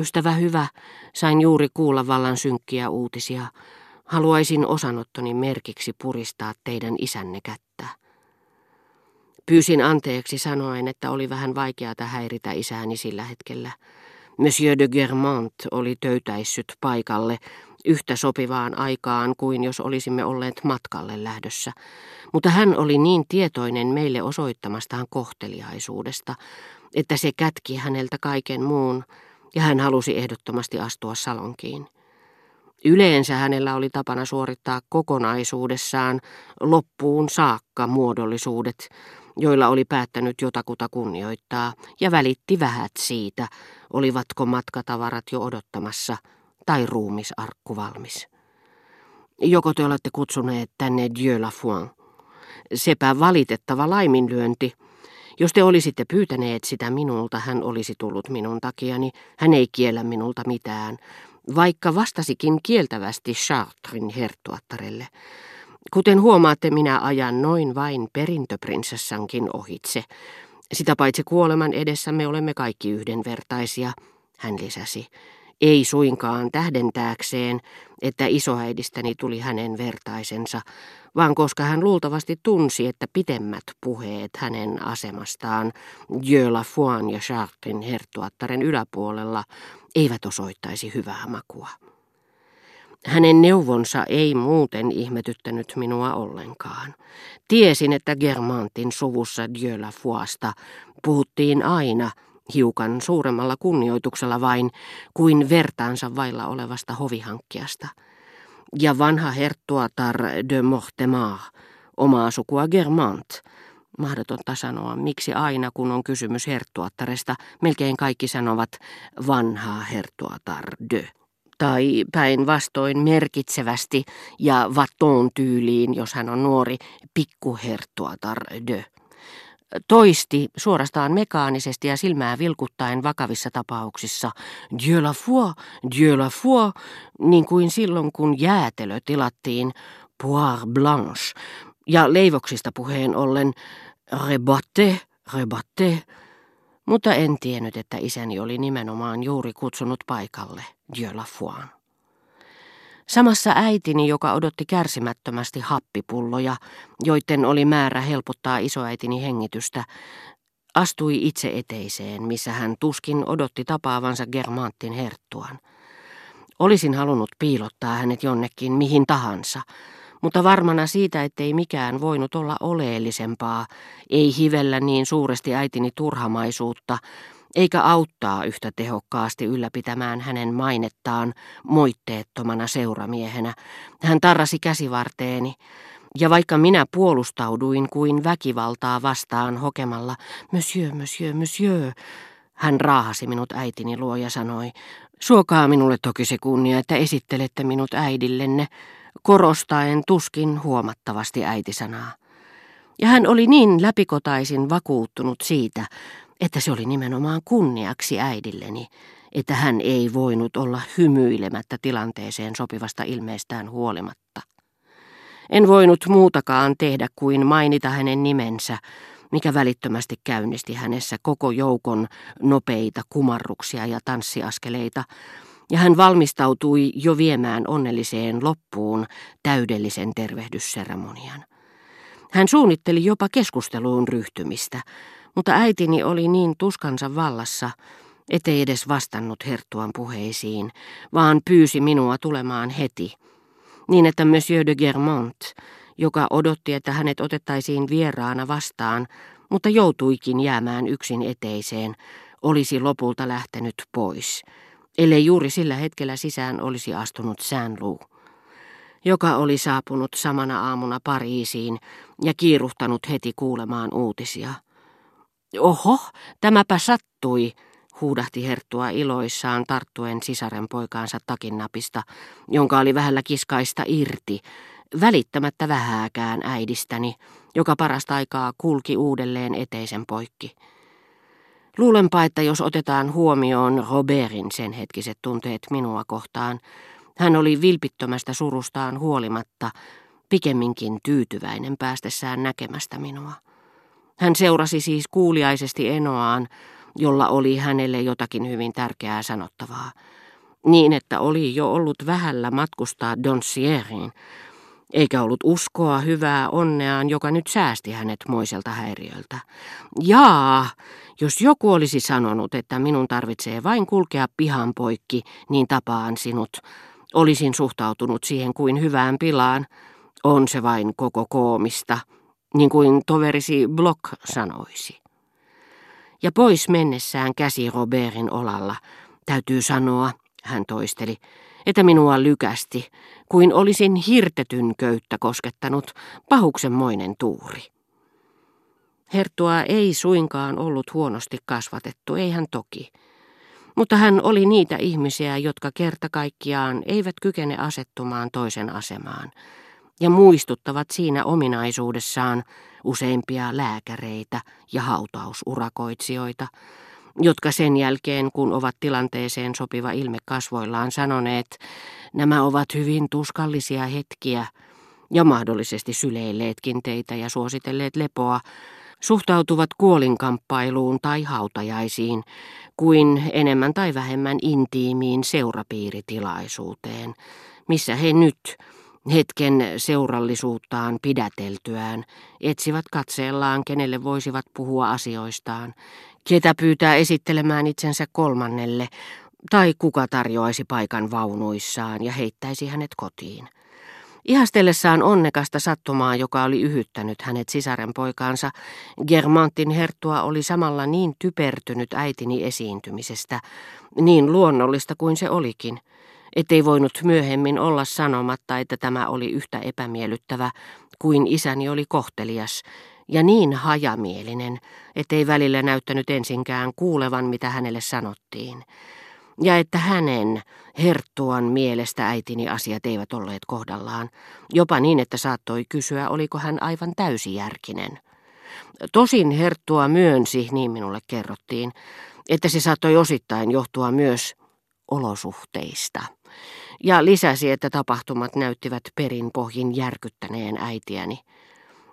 Ystävä hyvä, sain juuri kuulla vallan synkkiä uutisia. Haluaisin osanottoni merkiksi puristaa teidän isänne kättä. Pyysin anteeksi sanoen, että oli vähän vaikeata häiritä isääni sillä hetkellä. Monsieur de Germont oli töytäissyt paikalle yhtä sopivaan aikaan kuin jos olisimme olleet matkalle lähdössä, mutta hän oli niin tietoinen meille osoittamastaan kohteliaisuudesta, että se kätki häneltä kaiken muun, ja hän halusi ehdottomasti astua salonkiin. Yleensä hänellä oli tapana suorittaa kokonaisuudessaan loppuun saakka muodollisuudet, joilla oli päättänyt jotakuta kunnioittaa, ja välitti vähät siitä, olivatko matkatavarat jo odottamassa tai ruumisarkku valmis. Joko te olette kutsuneet tänne Dieu la? Sepä valitettava laiminlyönti. Jos te olisitte pyytäneet sitä minulta, hän olisi tullut minun takiani. Hän ei kiellä minulta mitään, vaikka vastasikin kieltävästi Chartrin herttuattarelle. Kuten huomaatte, minä ajan noin vain perintöprinsessankin ohitse. Sitä paitsi kuoleman edessä me olemme kaikki yhdenvertaisia, hän lisäsi. Ei suinkaan tähdentääkseen, että isoäidistäni tuli hänen vertaisensa, vaan koska hän luultavasti tunsi, että pitemmät puheet hänen asemastaan Dieu la Foin ja Chartrin herttuattaren yläpuolella eivät osoittaisi hyvää makua. Hänen neuvonsa ei muuten ihmetyttänyt minua ollenkaan. Tiesin, että Germantin suvussa Dieu la Fuasta puhuttiin aina hiukan suuremmalla kunnioituksella vain kuin vertaansa vailla olevasta hovihankkiasta. Ja vanha herttuatar de Mortemar, omaa sukua Germant, mahdotonta sanoa, miksi aina kun on kysymys herttuattaresta, melkein kaikki sanovat vanha herttuatar de tai päinvastoin merkitsevästi ja vaton tyyliin, jos hän on nuori, pikkuherttuatar de. Toisti suorastaan mekaanisesti ja silmää vilkuttaen vakavissa tapauksissa. Dieu la foi, Dieu la foi, niin kuin silloin kun jäätelö tilattiin poire blanche. Ja leivoksista puheen ollen rebatte, rebatte, mutta en tiennyt, että isäni oli nimenomaan juuri kutsunut paikalle Dieu la foi. Samassa äitini, joka odotti kärsimättömästi happipulloja, joiden oli määrä helpottaa isoäitini hengitystä, astui itse eteiseen, missä hän tuskin odotti tapaavansa Germantin herttuan. Olisin halunnut piilottaa hänet jonnekin mihin tahansa, mutta varmana siitä, ettei mikään voinut olla oleellisempaa, ei hivellä niin suuresti äitini turhamaisuutta, eikä auttaa yhtä tehokkaasti ylläpitämään hänen mainettaan moitteettomana seuramiehenä. Hän tarrasi käsivarteeni, ja vaikka minä puolustauduin kuin väkivaltaa vastaan hokemalla, Monsieur, monsieur, monsieur, hän raahasi minut äitini luo ja sanoi, suokaa minulle toki se kunnia, että esittelette minut äidillenne, korostaen tuskin huomattavasti äitisanaa. Ja hän oli niin läpikotaisin vakuuttunut siitä, että se oli nimenomaan kunniaksi äidilleni, että hän ei voinut olla hymyilemättä tilanteeseen sopivasta ilmeestään huolimatta. En voinut muutakaan tehdä kuin mainita hänen nimensä, mikä välittömästi käynnisti hänessä koko joukon nopeita kumarruksia ja tanssiaskeleita, ja hän valmistautui jo viemään onnelliseen loppuun täydellisen tervehdysseremonian. Hän suunnitteli jopa keskusteluun ryhtymistä, mutta äitini oli niin tuskansa vallassa, ettei edes vastannut herttuan puheisiin, vaan pyysi minua tulemaan heti, niin että Monsieur de Germont, joka odotti, että hänet otettaisiin vieraana vastaan, mutta joutuikin jäämään yksin eteiseen, olisi lopulta lähtenyt pois, ellei juuri sillä hetkellä sisään olisi astunut Saint-Loup joka oli saapunut samana aamuna Pariisiin ja kiiruhtanut heti kuulemaan uutisia. Oho, tämäpä sattui, huudahti herttua iloissaan tarttuen sisaren poikaansa takinnapista, jonka oli vähällä kiskaista irti, välittämättä vähääkään äidistäni, joka parasta aikaa kulki uudelleen eteisen poikki. Luulenpa, että jos otetaan huomioon Robertin sen hetkiset tunteet minua kohtaan, hän oli vilpittömästä surustaan huolimatta pikemminkin tyytyväinen päästessään näkemästä minua. Hän seurasi siis kuuliaisesti Enoaan, jolla oli hänelle jotakin hyvin tärkeää sanottavaa. Niin, että oli jo ollut vähällä matkustaa Donsieriin, eikä ollut uskoa hyvää onneaan, joka nyt säästi hänet moiselta häiriöltä. Jaa, jos joku olisi sanonut, että minun tarvitsee vain kulkea pihan poikki, niin tapaan sinut. Olisin suhtautunut siihen kuin hyvään pilaan. On se vain koko koomista, niin kuin toverisi Block sanoisi. Ja pois mennessään käsi Robertin olalla. Täytyy sanoa, hän toisteli, että minua lykästi, kuin olisin hirtetyn köyttä koskettanut pahuksenmoinen tuuri. Herttua ei suinkaan ollut huonosti kasvatettu, ei hän toki. Mutta hän oli niitä ihmisiä, jotka kerta kaikkiaan eivät kykene asettumaan toisen asemaan ja muistuttavat siinä ominaisuudessaan useimpia lääkäreitä ja hautausurakoitsijoita, jotka sen jälkeen, kun ovat tilanteeseen sopiva ilme kasvoillaan sanoneet, nämä ovat hyvin tuskallisia hetkiä, ja mahdollisesti syleilleetkin teitä ja suositelleet lepoa, suhtautuvat kuolinkamppailuun tai hautajaisiin kuin enemmän tai vähemmän intiimiin seurapiiritilaisuuteen, missä he nyt, hetken seurallisuuttaan pidäteltyään, etsivät katseellaan, kenelle voisivat puhua asioistaan, ketä pyytää esittelemään itsensä kolmannelle, tai kuka tarjoaisi paikan vaunuissaan ja heittäisi hänet kotiin. Ihastellessaan onnekasta sattumaa, joka oli yhyttänyt hänet sisaren poikaansa, Germantin herttua oli samalla niin typertynyt äitini esiintymisestä, niin luonnollista kuin se olikin, ettei voinut myöhemmin olla sanomatta, että tämä oli yhtä epämiellyttävä kuin isäni oli kohtelias, ja niin hajamielinen, ettei välillä näyttänyt ensinkään kuulevan, mitä hänelle sanottiin. Ja että hänen, Herttuan mielestä äitini asiat eivät olleet kohdallaan, jopa niin, että saattoi kysyä, oliko hän aivan täysijärkinen. Tosin Herttua myönsi, niin minulle kerrottiin, että se saattoi osittain johtua myös olosuhteista. Ja lisäsi, että tapahtumat näyttivät perinpohjin järkyttäneen äitiäni.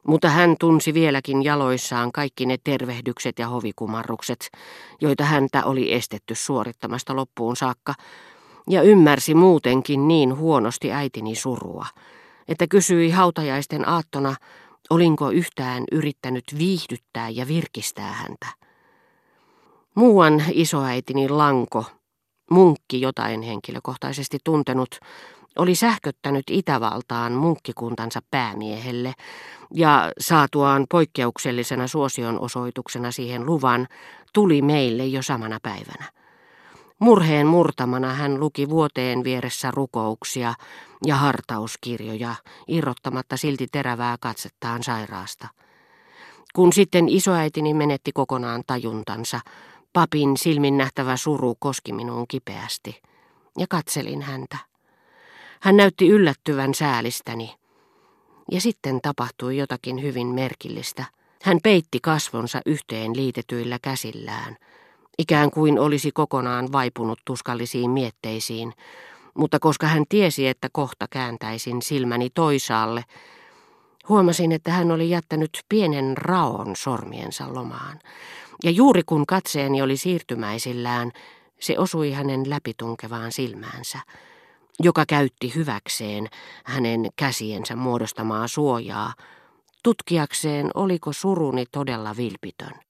Mutta hän tunsi vieläkin jaloissaan kaikki ne tervehdykset ja hovikumarrukset, joita häntä oli estetty suorittamasta loppuun saakka, ja ymmärsi muutenkin niin huonosti äitini surua, että kysyi hautajaisten aattona, olinko yhtään yrittänyt viihdyttää ja virkistää häntä. Muuan isoäitini Lanko, munkki jotain henkilökohtaisesti tuntenut, oli sähköttänyt Itävaltaan munkkikuntansa päämiehelle ja saatuaan poikkeuksellisena suosion osoituksena siihen luvan, tuli meille jo samana päivänä. Murheen murtamana hän luki vuoteen vieressä rukouksia ja hartauskirjoja, irrottamatta silti terävää katsettaan sairaasta. Kun sitten isoäitini menetti kokonaan tajuntansa, papin silmin nähtävä suru koski minuun kipeästi, ja katselin häntä. Hän näytti yllättyvän säälistäni. Ja sitten tapahtui jotakin hyvin merkillistä. Hän peitti kasvonsa yhteen liitetyillä käsillään, ikään kuin olisi kokonaan vaipunut tuskallisiin mietteisiin, mutta koska hän tiesi, että kohta kääntäisin silmäni toisaalle, huomasin, että hän oli jättänyt pienen raon sormiensa lomaan. Ja juuri kun katseeni oli siirtymäisillään, se osui hänen läpitunkevaan silmäänsä joka käytti hyväkseen hänen käsiensä muodostamaa suojaa, tutkiakseen oliko suruni todella vilpitön.